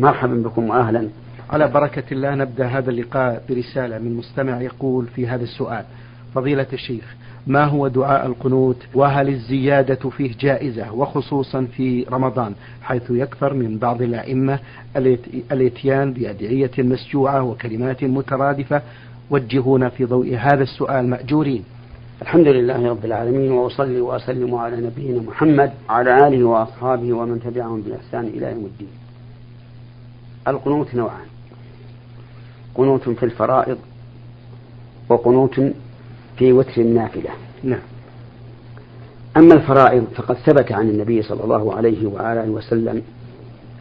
مرحبا بكم وأهلا. على بركة الله نبدأ هذا اللقاء برسالة من مستمع يقول في هذا السؤال. فضيلة الشيخ ما هو دعاء القنوت؟ وهل الزيادة فيه جائزة؟ وخصوصا في رمضان حيث يكثر من بعض الأئمة الإتيان بأدعية مسجوعة وكلمات مترادفة. وجهونا في ضوء هذا السؤال مأجورين. الحمد لله رب العالمين وأصلي وأسلم على نبينا محمد وعلى آله وأصحابه ومن تبعهم بإحسان إلى يوم الدين. القنوت نوعان. قنوت في الفرائض وقنوت في وتر النافلة. نعم. أما الفرائض فقد ثبت عن النبي صلى الله عليه وآله وسلم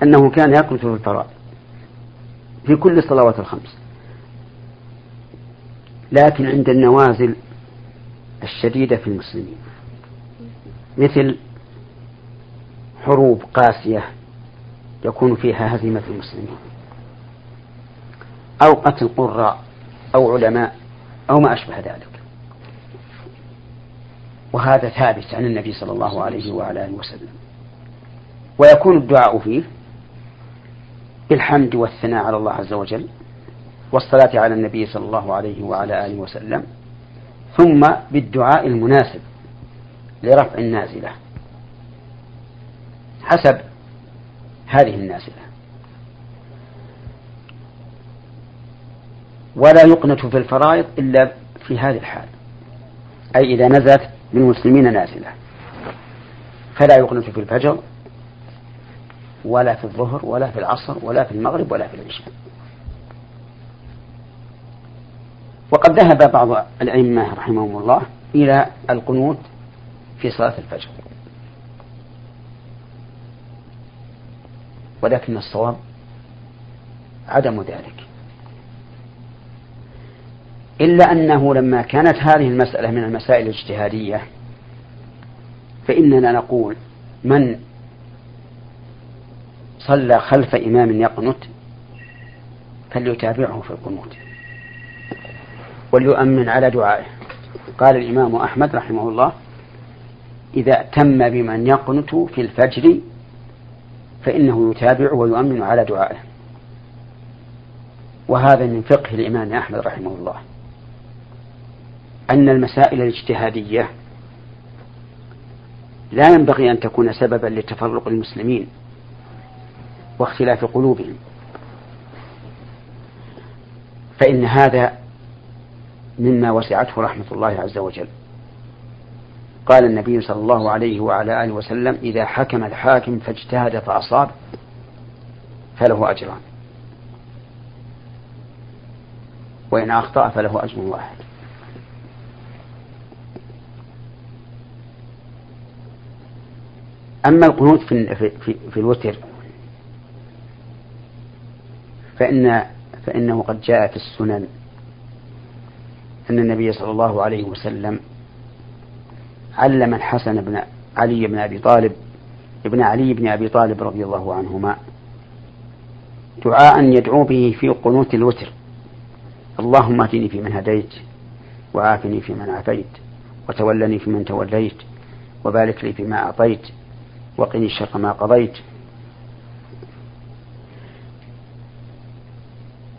أنه كان يقنط في الفرائض في كل الصلوات الخمس. لكن عند النوازل الشديدة في المسلمين مثل حروب قاسية يكون فيها هزيمة المسلمين. أو قتل قراء أو علماء أو ما أشبه ذلك. وهذا ثابت عن النبي صلى الله عليه وعلى آله وسلم. ويكون الدعاء فيه بالحمد والثناء على الله عز وجل والصلاة على النبي صلى الله عليه وعلى آله وسلم ثم بالدعاء المناسب لرفع النازلة. حسب هذه النازلة. ولا يقنت في الفرائض إلا في هذه الحال. أي إذا نزلت بالمسلمين نازلة. فلا يقنت في الفجر ولا في الظهر ولا في العصر ولا في المغرب ولا في العشاء. وقد ذهب بعض الأئمة رحمهم الله إلى القنوت في صلاة الفجر. ولكن الصواب عدم ذلك. إلا أنه لما كانت هذه المسألة من المسائل الاجتهادية فإننا نقول من صلى خلف إمام يقنت فليتابعه في القنوت وليؤمن على دعائه. قال الإمام أحمد رحمه الله إذا أتم بمن يقنت في الفجر فإنه يتابع ويؤمن على دعائه. وهذا من فقه الإمام أحمد رحمه الله. أن المسائل الاجتهادية لا ينبغي أن تكون سببا لتفرق المسلمين واختلاف قلوبهم. فإن هذا مما وسعته رحمة الله عز وجل. قال النبي صلى الله عليه وعلى آله وسلم إذا حكم الحاكم فاجتهد فأصاب فله أجران وإن أخطأ فله أجر واحد. أما القنوت في, في, في الوتر فإن فإنه قد جاء في السنن أن النبي صلى الله عليه وسلم علم الحسن بن علي بن أبي طالب ابن علي بن أبي طالب رضي الله عنهما دعاء يدعو به في قنوت الوتر. اللهم اهدني فيمن هديت وعافني فيمن عافيت وتولني فيمن توليت وبارك لي فيما أعطيت وقني شر ما قضيت.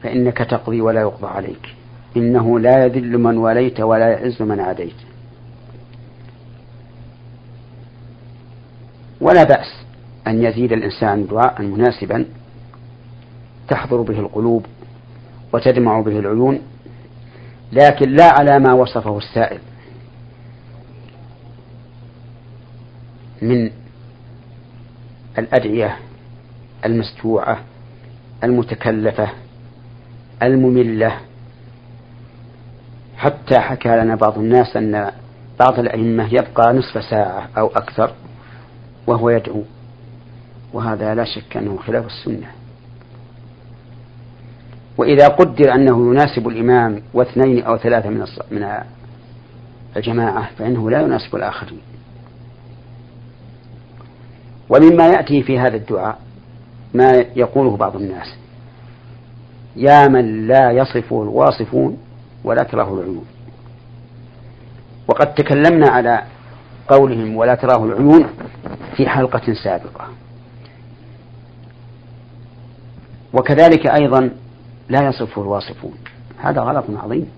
فإنك تقضي ولا يقضى عليك. إنه لا يذل من وليت ولا يعز من عاديت. ولا بأس أن يزيد الإنسان دعاء مناسبا تحضر به القلوب وتدمع به العيون لكن لا على ما وصفه السائل من الأدعية المستوعة المتكلفة المملة. حتى حكى لنا بعض الناس أن بعض الأئمة يبقى نصف ساعة أو أكثر. وهو يدعو. وهذا لا شك أنه خلاف السنة. وإذا قدر أنه يناسب الإمام واثنين أو ثلاثة من من الجماعة فإنه لا يناسب الآخرين. ومما يأتي في هذا الدعاء ما يقوله بعض الناس. يا من لا يصفه الواصفون ولا تراه العيون. وقد تكلمنا على قولهم ولا تراه العيون في حلقة سابقة. وكذلك أيضا لا يصفه الواصفون. هذا غلط عظيم.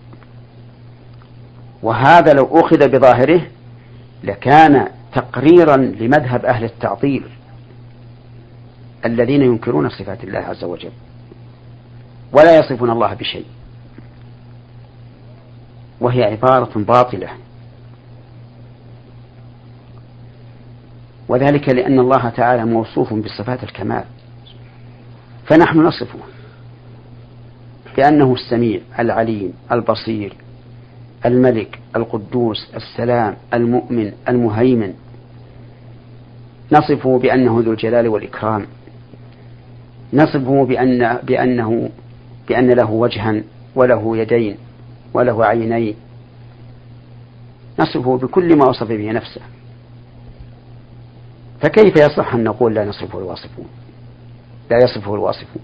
وهذا لو أخذ بظاهره لكان تقريرا لمذهب أهل التعطيل الذين ينكرون صفات الله عز وجل. ولا يصفون الله بشيء. وهي عبارة باطلة. وذلك لأن الله تعالى موصوف بصفات الكمال. فنحن نصفه بأنه السميع العليم البصير الملك القدوس السلام المؤمن المهيمن. نصفه بأنه ذو الجلال والإكرام. نصفه بأن بأنه بأن له وجها وله يدين وله عينين. نصفه بكل ما وصف به نفسه. فكيف يصح أن نقول لا نصفه الواصفون؟ لا يصفه الواصفون.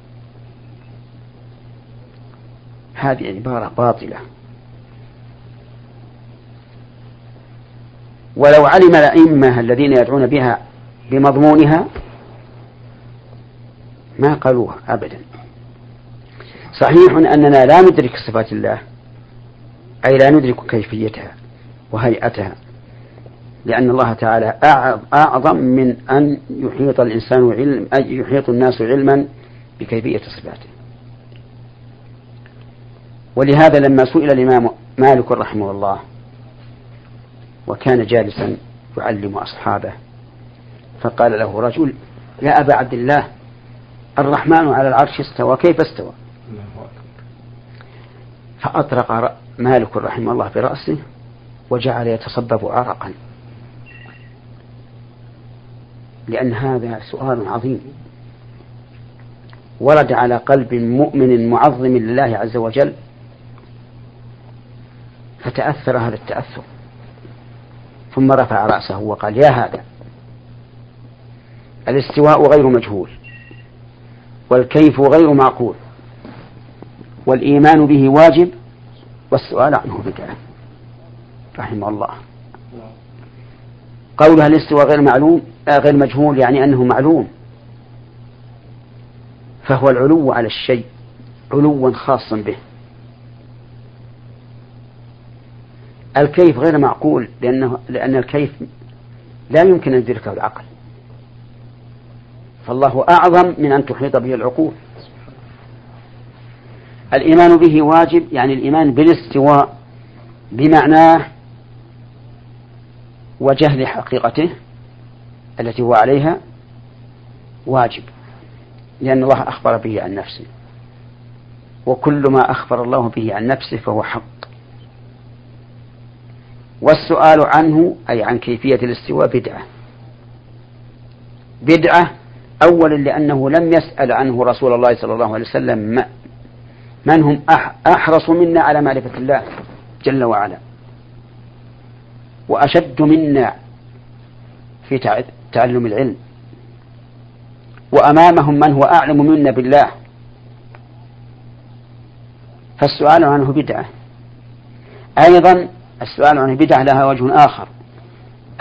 هذه عبارة باطلة. ولو علم الأئمة الذين يدعون بها بمضمونها ما قالوها أبدا. صحيح أننا لا ندرك صفات الله أي لا ندرك كيفيتها وهيئتها لأن الله تعالى أعظم من أن يحيط الإنسان علم أي يحيط الناس علما بكيفية صفاته. ولهذا لما سئل الإمام مالك رحمه الله وكان جالسا يعلم أصحابه فقال له رجل يا أبا عبد الله الرحمن على العرش استوى كيف استوى؟ فأطرق مالك رحمه الله برأسه وجعل يتصبب عرقا. لأن هذا سؤال عظيم. ورد على قلب مؤمن معظم لله عز وجل فتأثر هذا التأثر. ثم رفع رأسه وقال يا هذا الاستواء غير مجهول والكيف غير معقول والإيمان به واجب والسؤال عنه بدعة. رحمه الله. قولها الاستواء غير معلوم غير مجهول يعني أنه معلوم. فهو العلو على الشيء علوا خاصا به. الكيف غير معقول لأنه لأن الكيف لا يمكن أن يدركه العقل. فالله أعظم من أن تحيط به العقول. الإيمان به واجب يعني الإيمان بالاستواء بمعناه وجهل حقيقته. التي هو عليها واجب لأن الله أخبر به عن نفسه. وكل ما أخبر الله به عن نفسه فهو حق. والسؤال عنه أي عن كيفية الاستواء بدعة. بدعة أولا لأنه لم يسأل عنه رسول الله صلى الله عليه وسلم من هم أحرص منا على معرفة الله جل وعلا. وأشد منا في تعلم العلم. وأمامهم من هو أعلم منا بالله. فالسؤال عنه بدعة. أيضا السؤال عنه بدعة لها وجه آخر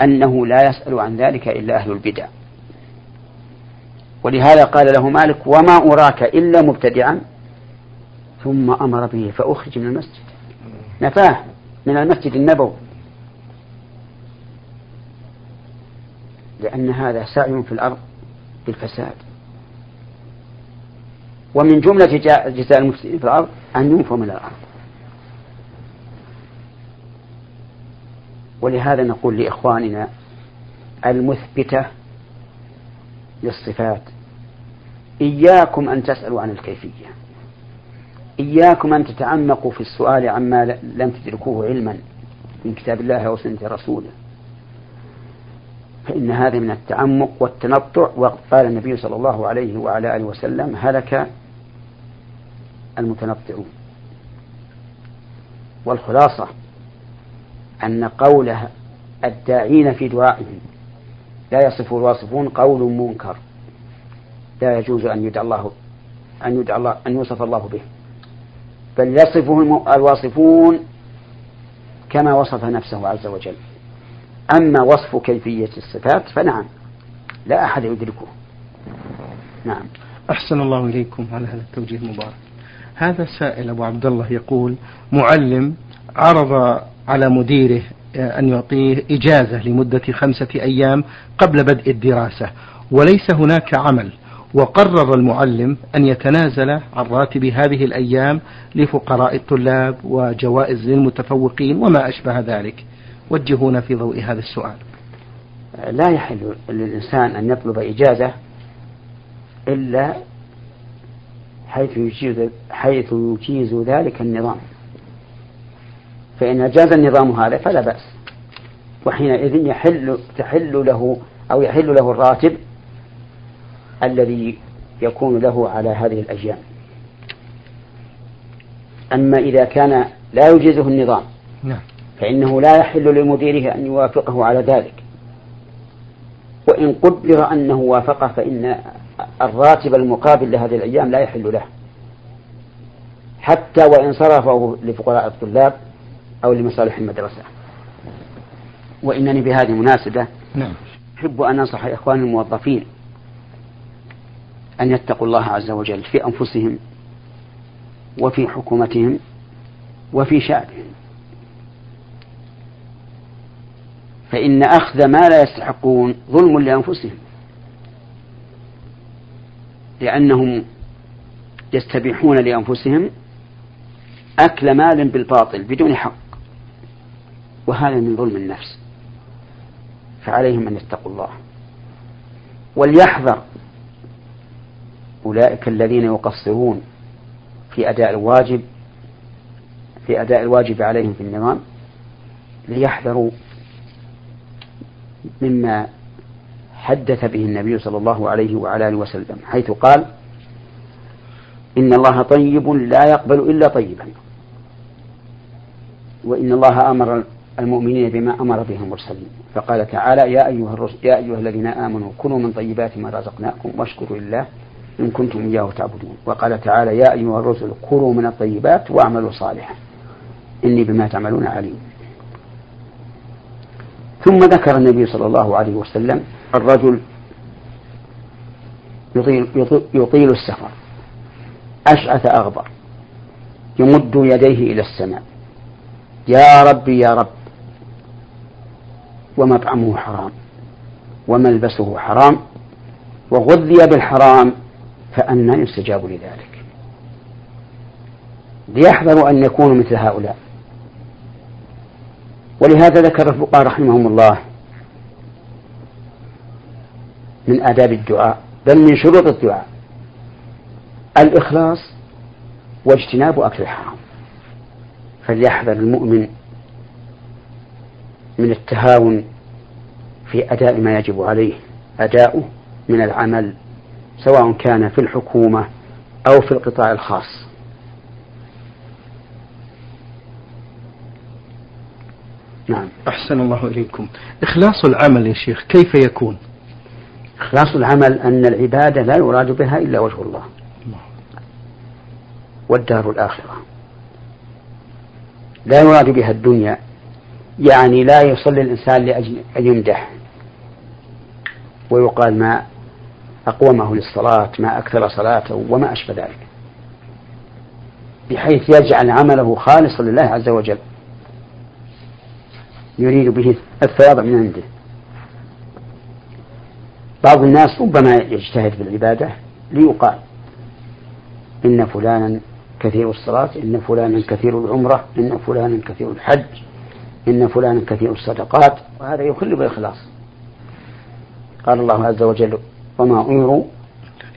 أنه لا يسأل عن ذلك إلا أهل البدع. ولهذا قال له مالك وما أراك إلا مبتدعا. ثم أمر به فأخرج من المسجد. نفاه من المسجد النبوي. لأن هذا سعي في الأرض بالفساد. ومن جملة جزاء المفسدين في الأرض أن ينفوا من الأرض. ولهذا نقول لإخواننا المثبتة للصفات إياكم أن تسألوا عن الكيفية. إياكم أن تتعمقوا في السؤال عما لم تدركوه علما من كتاب الله أو سنة رسوله. فإن هذا من التعمق والتنطع وقال النبي صلى الله عليه وعلى آله وسلم هلك المتنطعون. والخلاصة أن قوله الداعين في دعائهم لا يصف الواصفون قول منكر لا يجوز أن يدعى الله أن يدعى الله أن يوصف الله به. بل يصفه الواصفون كما وصف نفسه عز وجل. أما وصف كيفية الصفات فنعم لا أحد يدركه. نعم. أحسن الله إليكم. على هذا التوجيه المبارك هذا السائل أبو عبد الله يقول معلم عرض على مديره أن يعطيه إجازة لمدة خمسة أيام قبل بدء الدراسة وليس هناك عمل وقرر المعلم أن يتنازل عن راتب هذه الأيام لفقراء الطلاب وجوائز للمتفوقين وما أشبه ذلك. وجهونا في ضوء هذا السؤال. لا يحل للإنسان أن يطلب إجازة إلا حيث يجيز حيث يجيز ذلك النظام. فإن جاز النظام هذا فلا بأس. وحينئذ يحل تحل له أو يحل له الراتب الذي يكون له على هذه الأيام أما إذا كان لا يجيزه النظام نعم. فإنه لا يحل لمديره أن يوافقه على ذلك. وإن قدر أنه وافقه فإن الراتب المقابل لهذه الأيام لا يحل له. حتى وإن صرفه لفقراء الطلاب أو لمصالح المدرسة. وإنني بهذه المناسبة نعم. أحب أن أنصح إخواني الموظفين أن يتقوا الله عز وجل في أنفسهم وفي حكومتهم وفي شعبهم. فإن أخذ ما لا يستحقون ظلم لأنفسهم. لأنهم يستبيحون لأنفسهم أكل مال بالباطل بدون حق. وهذا من ظلم النفس. فعليهم أن يتقوا الله. وليحذر أولئك الذين يقصرون في أداء الواجب في أداء الواجب عليهم في النظام ليحذروا مما حدث به النبي صلى الله عليه وعلى آله وسلم حيث قال إن الله طيب لا يقبل إلا طيبا. وإن الله أمر المؤمنين بما أمر به المرسلين. فقال تعالى يا أيها, الرسل يا أيها الذين آمنوا كلوا من طيبات ما رزقناكم واشكروا لله إن كنتم إياه تعبدون. وقال تعالى يا أيها الرسل كلوا من الطيبات واعملوا صالحا. إني بما تعملون عليم. ثم ذكر النبي صلى الله عليه وسلم الرجل يطيل, يطيل السفر. أشعث أغبر. يمد يديه إلى السماء. يا ربي يا رب ومطعمه حرام وملبسه حرام وغذي بالحرام فأنى يستجاب لذلك. ليحذروا أن يكونوا مثل هؤلاء. ولهذا ذكر الفقهاء رحمهم الله من آداب الدعاء بل من شروط الدعاء. الإخلاص واجتناب أكل الحرام. فليحذر المؤمن من التهاون في أداء ما يجب عليه أداؤه من العمل سواء كان في الحكومة أو في القطاع الخاص. نعم. أحسن الله إليكم. إخلاص العمل يا شيخ كيف يكون؟ إخلاص العمل أن العبادة لا يراد بها إلا وجه الله. والدار الآخرة. لا يراد بها الدنيا. يعني لا يصلي الإنسان لأجل أن يمدح ويقال ما أقومه للصلاة ما أكثر صلاته وما أشبه ذلك. بحيث يجعل عمله خالصا لله عز وجل. يريد به الثواب من عنده بعض الناس ربما يجتهد في العبادة ليقال إن فلانا كثير الصلاة إن فلانا كثير العمرة إن فلانا كثير الحج إن فلانا كثير الصدقات وهذا يخل بالإخلاص. قال الله عز وجل وما أمروا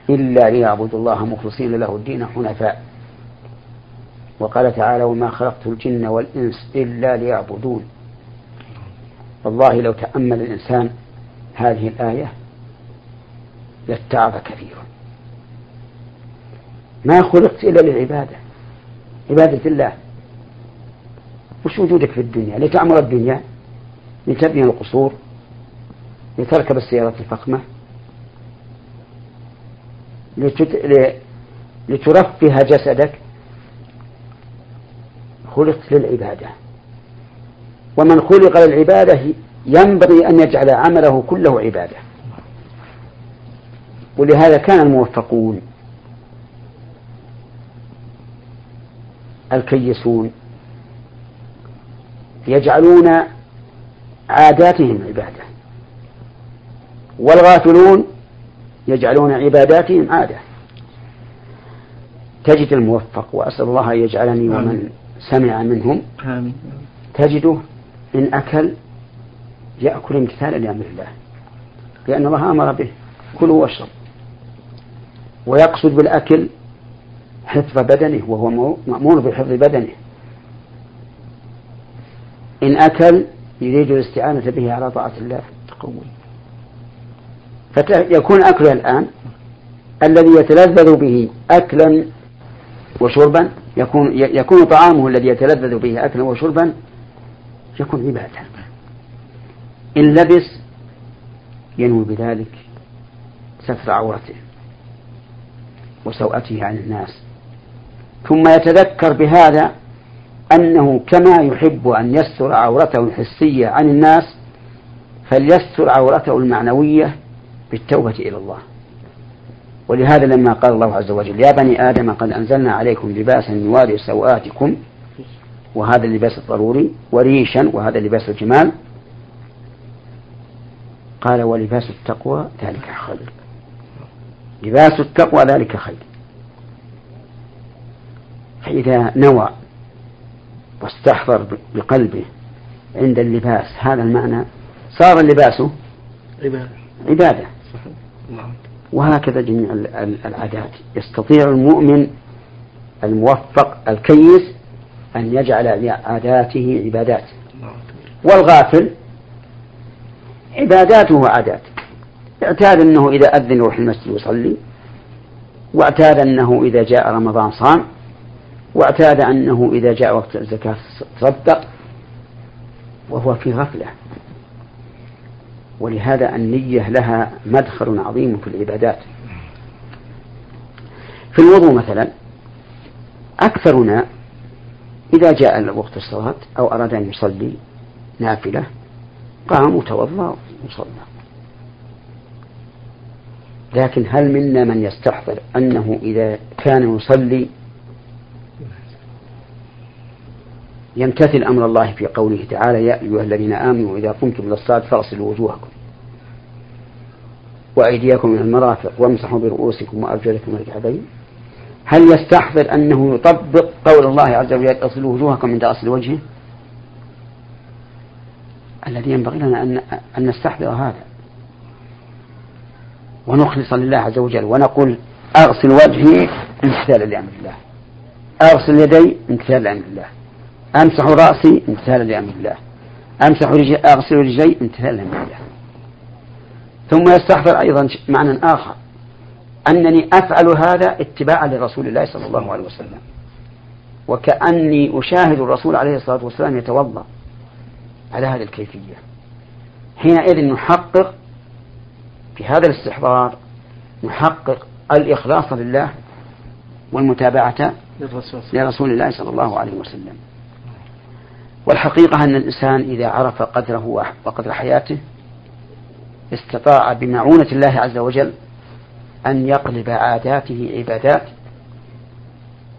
إلا ليعبدوا الله مخلصين له الدين حنفاء. وقال تعالى وما خلقت الجن والإنس إلا ليعبدون. والله لو تأمل الإنسان هذه الآية لاتعظ كثيرا. ما خلقت إلا للعبادة. عبادة الله. وش وجودك في الدنيا؟ لتعمر الدنيا لتبني القصور لتركب السيارات الفخمة لتت... لترفه جسدك. خلقت للعبادة. ومن خلق للعبادة ينبغي أن يجعل عمله كله عبادة. ولهذا كان الموفقون الكيسون يجعلون عاداتهم عبادة. والغافلون يجعلون عباداتهم عادة. تجد الموفق وأسأل الله أن يجعلني ومن سمع منهم. تجده إن أكل يأكل امتثالا لأمر الله لأن الله أمر به. كلوا واشرب ويقصد بالأكل حفظ بدنه وهو مأمور بحفظ بدنه. إن أكل يريد الاستعانة به على طاعة الله. تقوي. فيكون أكله الآن الذي يتلذذ به أكلا وشربا يكون يكون طعامه الذي يتلذذ به أكلا وشربا يكون عبادة. إن لبس ينوي بذلك ستر عورته وسوءته عن الناس. ثم يتذكر بهذا أنه كما يحب أن يستر عورته الحسية عن الناس فليستر عورته المعنوية بالتوبة إلى الله. ولهذا لما قال الله عز وجل يا بني آدم قد أنزلنا عليكم لباسا يواري سوآتكم وهذا اللباس الضروري وريشا وهذا لباس الجمال. قال ولباس التقوى ذلك خير. لباس التقوى ذلك خير. فإذا نوى واستحضر بقلبه عند اللباس هذا المعنى صار اللباس عبادة. عبادة وهكذا جميع العادات. يستطيع المؤمن الموفق الكيس أن يجعل عاداته عبادات. والغافل عباداته عادات اعتاد أنه إذا أذن يروح المسجد يصلي واعتاد أنه إذا جاء رمضان صام واعتاد أنه إذا جاء وقت الزكاة تصدق وهو في غفلة. ولهذا النية لها مدخل عظيم في العبادات. في الوضوء مثلا أكثرنا إذا جاء وقت الصلاة أو أراد أن يصلي نافلة قام وتوضأ وصلى. لكن هل منا من يستحضر أنه إذا كان يصلي يمتثل أمر الله في قوله تعالى يا أيها الذين آمنوا إذا قمتم إلى الصلاة فاغسلوا وجوهكم وأيديكم من المرافق وامسحوا برؤوسكم وأرجلكم من الكعبين هل يستحضر أنه يطبق قول الله عز وجل اغسلوا وجوهكم عند أصل وجهه؟ الذي ينبغي لنا أن, أن نستحضر هذا. ونخلص لله عز وجل ونقول أغسل وجهي امتثالا لأمر الله. أغسل يدي امتثالا لأمر الله. أمسح رأسي امتثالا لأمر الله. أمسح رجلي أغسل رجلي امتثالا لأمر الله. ثم يستحضر أيضا معنى آخر. أنني أفعل هذا اتباعا لرسول الله صلى الله عليه وسلم. وكأني أشاهد الرسول عليه الصلاة والسلام يتوضأ على هذه الكيفية. حينئذ نحقق في هذا الاستحضار نحقق الإخلاص لله والمتابعة لرسول الله صلى الله عليه وسلم. والحقيقة أن الإنسان إذا عرف قدره وقدر حياته استطاع بمعونة الله عز وجل أن يقلب عاداته عبادات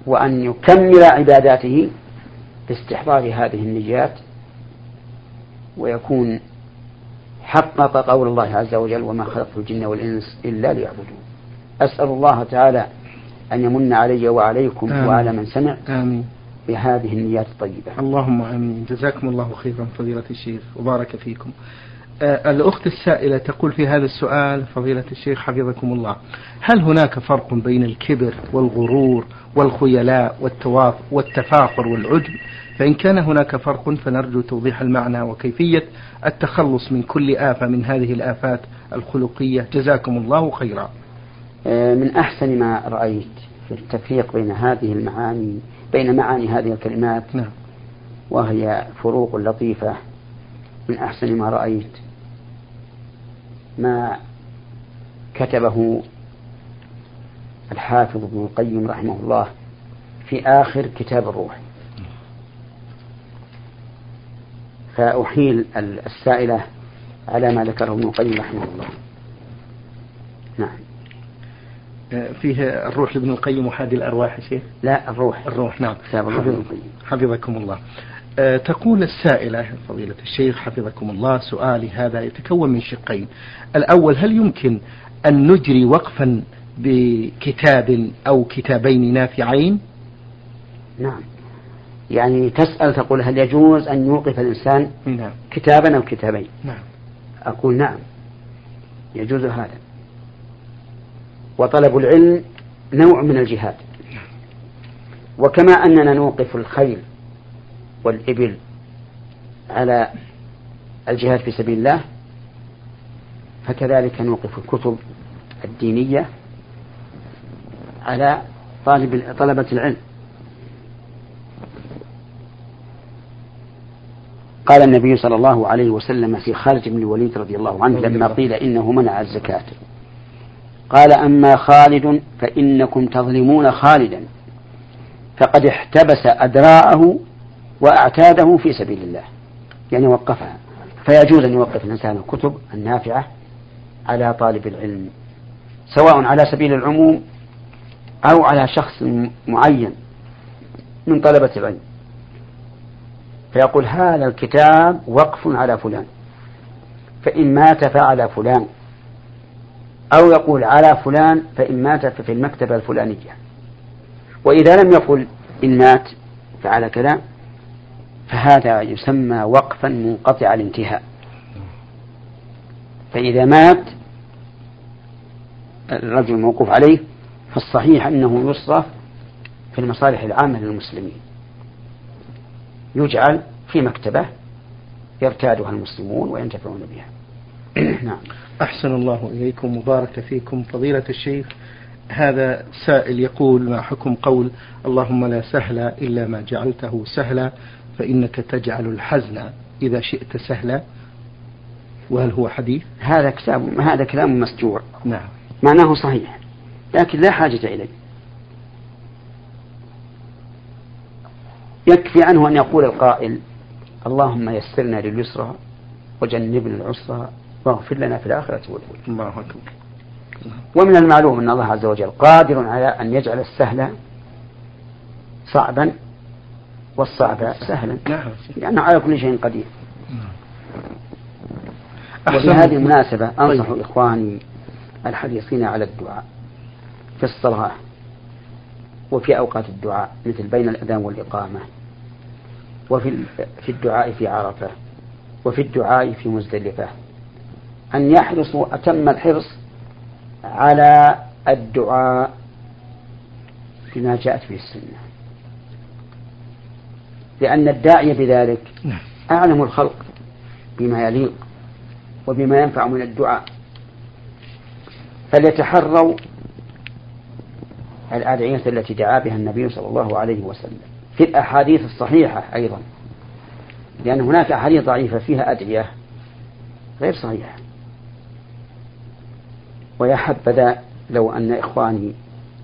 وأن يكمل عباداته باستحضار هذه النيات ويكون حقق قول الله عز وجل وما خلقت الجن والإنس إلا ليعبدون أسأل الله تعالى أن يمن علي وعليكم آمين. وعلى من سمع آمين. بهذه النيات الطيبة. اللهم آمين. جزاكم الله خيرا فضيلة الشيخ. وبارك فيكم. الأخت السائلة تقول في هذا السؤال فضيلة الشيخ حفظكم الله هل هناك فرق بين الكبر والغرور والخيلاء والتفاخر والعجب؟ فإن كان هناك فرق فنرجو توضيح المعنى وكيفية التخلص من كل آفة من هذه الآفات الخلقية. جزاكم الله خيرا. آه، من أحسن ما رأيت في التفريق بين هذه المعاني بين معاني هذه الكلمات نعم. وهي فروق لطيفة من أحسن ما رأيت. ما كتبه الحافظ ابن القيم رحمه الله في آخر كتاب الروح. فأحيل السائلة على ما ذكره ابن القيم رحمه الله. نعم. فيه الروح لابن القيم وحادي الأرواح يا شيخ؟ لا الروح. الروح نعم. كتاب الروح لابن القيم. حفظكم الله. آه، تقول السائلة فضيلة الشيخ حفظكم الله سؤالي هذا يتكون من شقين. الأول هل يمكن أن نجري وقفا بكتاب أو كتابين نافعين؟ نعم. يعني تسأل تقول هل يجوز أن يوقف الإنسان نعم. كتابا أو كتابين؟ نعم. أقول نعم. يجوز هذا. وطلب العلم نوع من الجهاد. وكما أننا نوقف الخيل والإبل على الجهاد في سبيل الله فكذلك نوقف الكتب الدينية على طالب طلبة العلم. قال النبي صلى الله عليه وسلم في خالد بن الوليد رضي الله عنه لما قيل إنه منع الزكاة. قال أما خالد فإنكم تظلمون خالدا. فقد احتبس أدراعه وأعتاده في سبيل الله. يعني وقفها. فيجوز أن يوقف الإنسان الكتب النافعة على طالب العلم سواء على سبيل العموم أو على شخص معين من طلبة العلم. فيقول هذا الكتاب وقف على فلان فإن مات فعلى فلان. أو يقول على فلان فإن مات ففي المكتبة الفلانية. وإذا لم يقل إن مات فعلى كذا فهذا يسمى وقفا منقطع الانتهاء. فإذا مات الرجل الموقوف عليه فالصحيح أنه يصرف في المصالح العامة للمسلمين. يجعل في مكتبة يرتادها المسلمون وينتفعون بها. نعم. أحسن الله إليكم مبارك فيكم فضيلة الشيخ. هذا سائل يقول ما حكم قول اللهم لا سهل إلا ما جعلته سهلا فإنك تجعل الحزن إذا شئت سهلا. وهل هو حديث؟ هذا كتاب هذا كلام مسجور نعم. معناه صحيح. لكن لا حاجة إليه. يكفي عنه أن يقول القائل اللهم يسرنا لليسرى وجنبنا العسرى واغفر لنا في الآخرة والأولى. الله أكبر. ومن المعلوم أن الله عز وجل قادر على أن يجعل السهل صعبا والصعب سهلا. لأنه على كل شيء قدير. وفي هذه المناسبة أنصح طيب. إخواني الحريصين على الدعاء في الصلاة وفي أوقات الدعاء مثل بين الأذان والإقامة وفي في الدعاء في عرفة وفي الدعاء في مزدلفة. أن يحرصوا أتم الحرص على الدعاء بما جاءت به السنة. لأن الداعي بذلك نعم. أعلم الخلق بما يليق وبما ينفع من الدعاء. فليتحروا الأدعية التي دعا بها النبي صلى الله عليه وسلم في الأحاديث الصحيحة أيضا لأن هناك أحاديث ضعيفة فيها أدعية غير صحيحة. ويا حبذا لو أن إخواني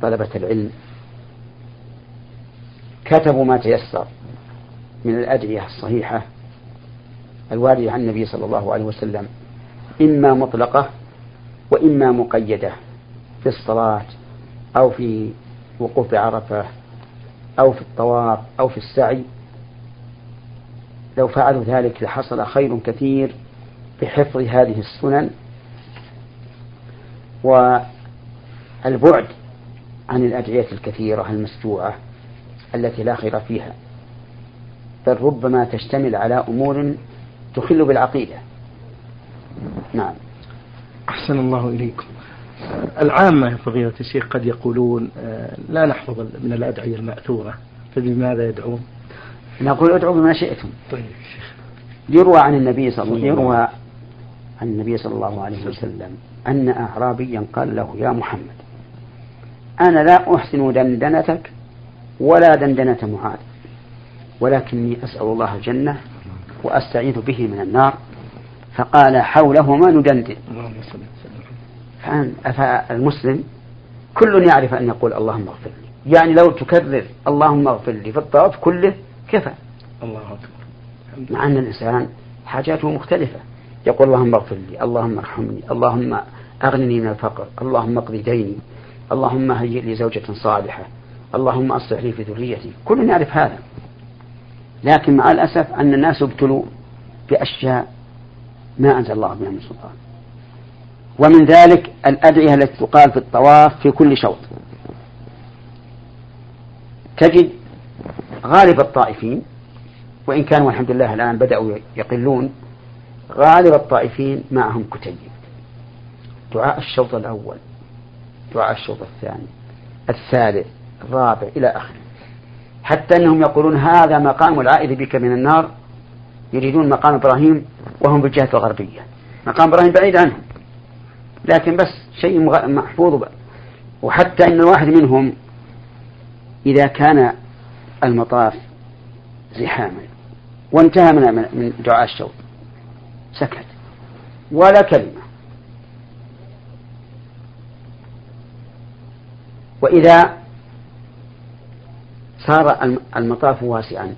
طلبة العلم كتبوا ما تيسر. من الأدعية الصحيحة الواردة عن النبي صلى الله عليه وسلم إما مطلقة وإما مقيدة في الصلاة أو في وقوف عرفة أو في الطواف أو في السعي. لو فعلوا ذلك لحصل خير كثير بحفظ هذه السنن. والبعد عن الأدعية الكثيرة المسجوعة التي لا خير فيها. بل ربما تشتمل على أمور تخل بالعقيدة. نعم. أحسن الله إليكم. العامة يا فضيلة الشيخ قد يقولون آه، لا نحفظ من الأدعية المأثورة فبماذا يدعون؟ نقول ادعوا بما شئتم. طيب يروى عن النبي صلى الله يروى. عن النبي صلى الله عليه وسلم أن أعرابيا قال له يا محمد أنا لا أحسن دندنتك ولا دندنة معاذ ولكني أسأل الله الجنة وأستعيذ به من النار. فقال حولهما ندندن. فالمسلم كل يعرف أن يقول اللهم اغفر لي. يعني لو تكرر اللهم اغفر لي في الطواف كله كفى. الله أكبر. مع أن الإنسان حاجاته مختلفة. يقول اللهم اغفر لي اللهم ارحمني اللهم أغنني من الفقر اللهم اقض ديني اللهم هيئ لي زوجة صالحة اللهم أصلح لي في ذريتي. كل يعرف هذا. لكن مع الأسف أن الناس ابتلوا بأشياء ما أنزل الله بها من سلطان. ومن ذلك الأدعية التي تقال في الطواف في كل شوط. تجد غالب الطائفين وإن كانوا والحمد لله الآن بدأوا يقلون غالب الطائفين معهم كتيب. دعاء الشوط الأول دعاء الشوط الثاني الثالث الرابع إلى آخره. حتى أنهم يقولون هذا مقام العائد بك من النار. يريدون مقام إبراهيم وهم بالجهة الغربية. مقام إبراهيم بعيد عنهم. لكن بس شيء محفوظ وحتى أن الواحد منهم إذا كان المطاف زحاما وانتهى من من دعاء الشوط سكت. ولا كلمة. وإذا صار المطاف واسعا.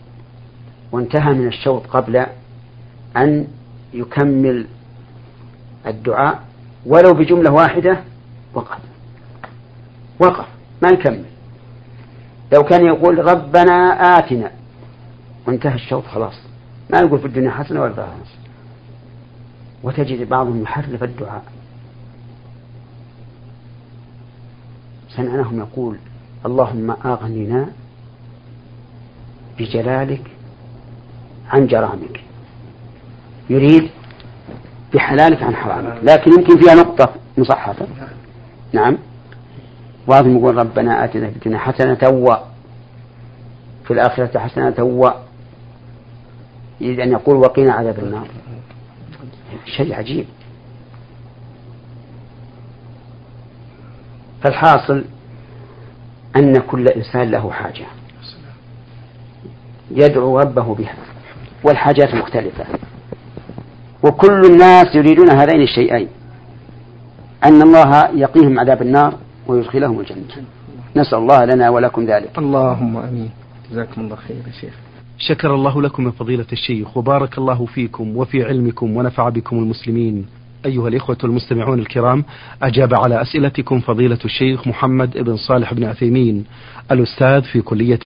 وانتهى من الشوط قبل أن يكمل الدعاء ولو بجملة واحدة وقف. وقف ما يكمل. لو كان يقول ربنا آتنا. وانتهى الشوط خلاص. ما يقول في الدنيا حسنة ولا حسنة وتجد بعضهم يحرف الدعاء. سمعناهم يقول اللهم أغننا بجلالك عن جرامك. يريد بحلالك عن حرامك. لكن يمكن فيها نقطة مصحفة نعم. بعضهم يقول ربنا آتنا في الدنيا حسنة و في الآخرة حسنة و يريد أن يقول وقنا عذاب النار. شيء عجيب. فالحاصل أن كل إنسان له حاجة. يدعو ربه بها. والحاجات مختلفة. وكل الناس يريدون هذين الشيئين. أن الله يقيهم عذاب النار ويدخلهم الجنة. نسأل الله لنا ولكم ذلك. اللهم أمين. جزاكم الله خير يا شيخ. شكر الله لكم من فضيلة الشيخ وبارك الله فيكم وفي علمكم ونفع بكم المسلمين. أيها الإخوة المستمعون الكرام أجاب على أسئلتكم فضيلة الشيخ محمد بن صالح بن عثيمين الأستاذ في كلية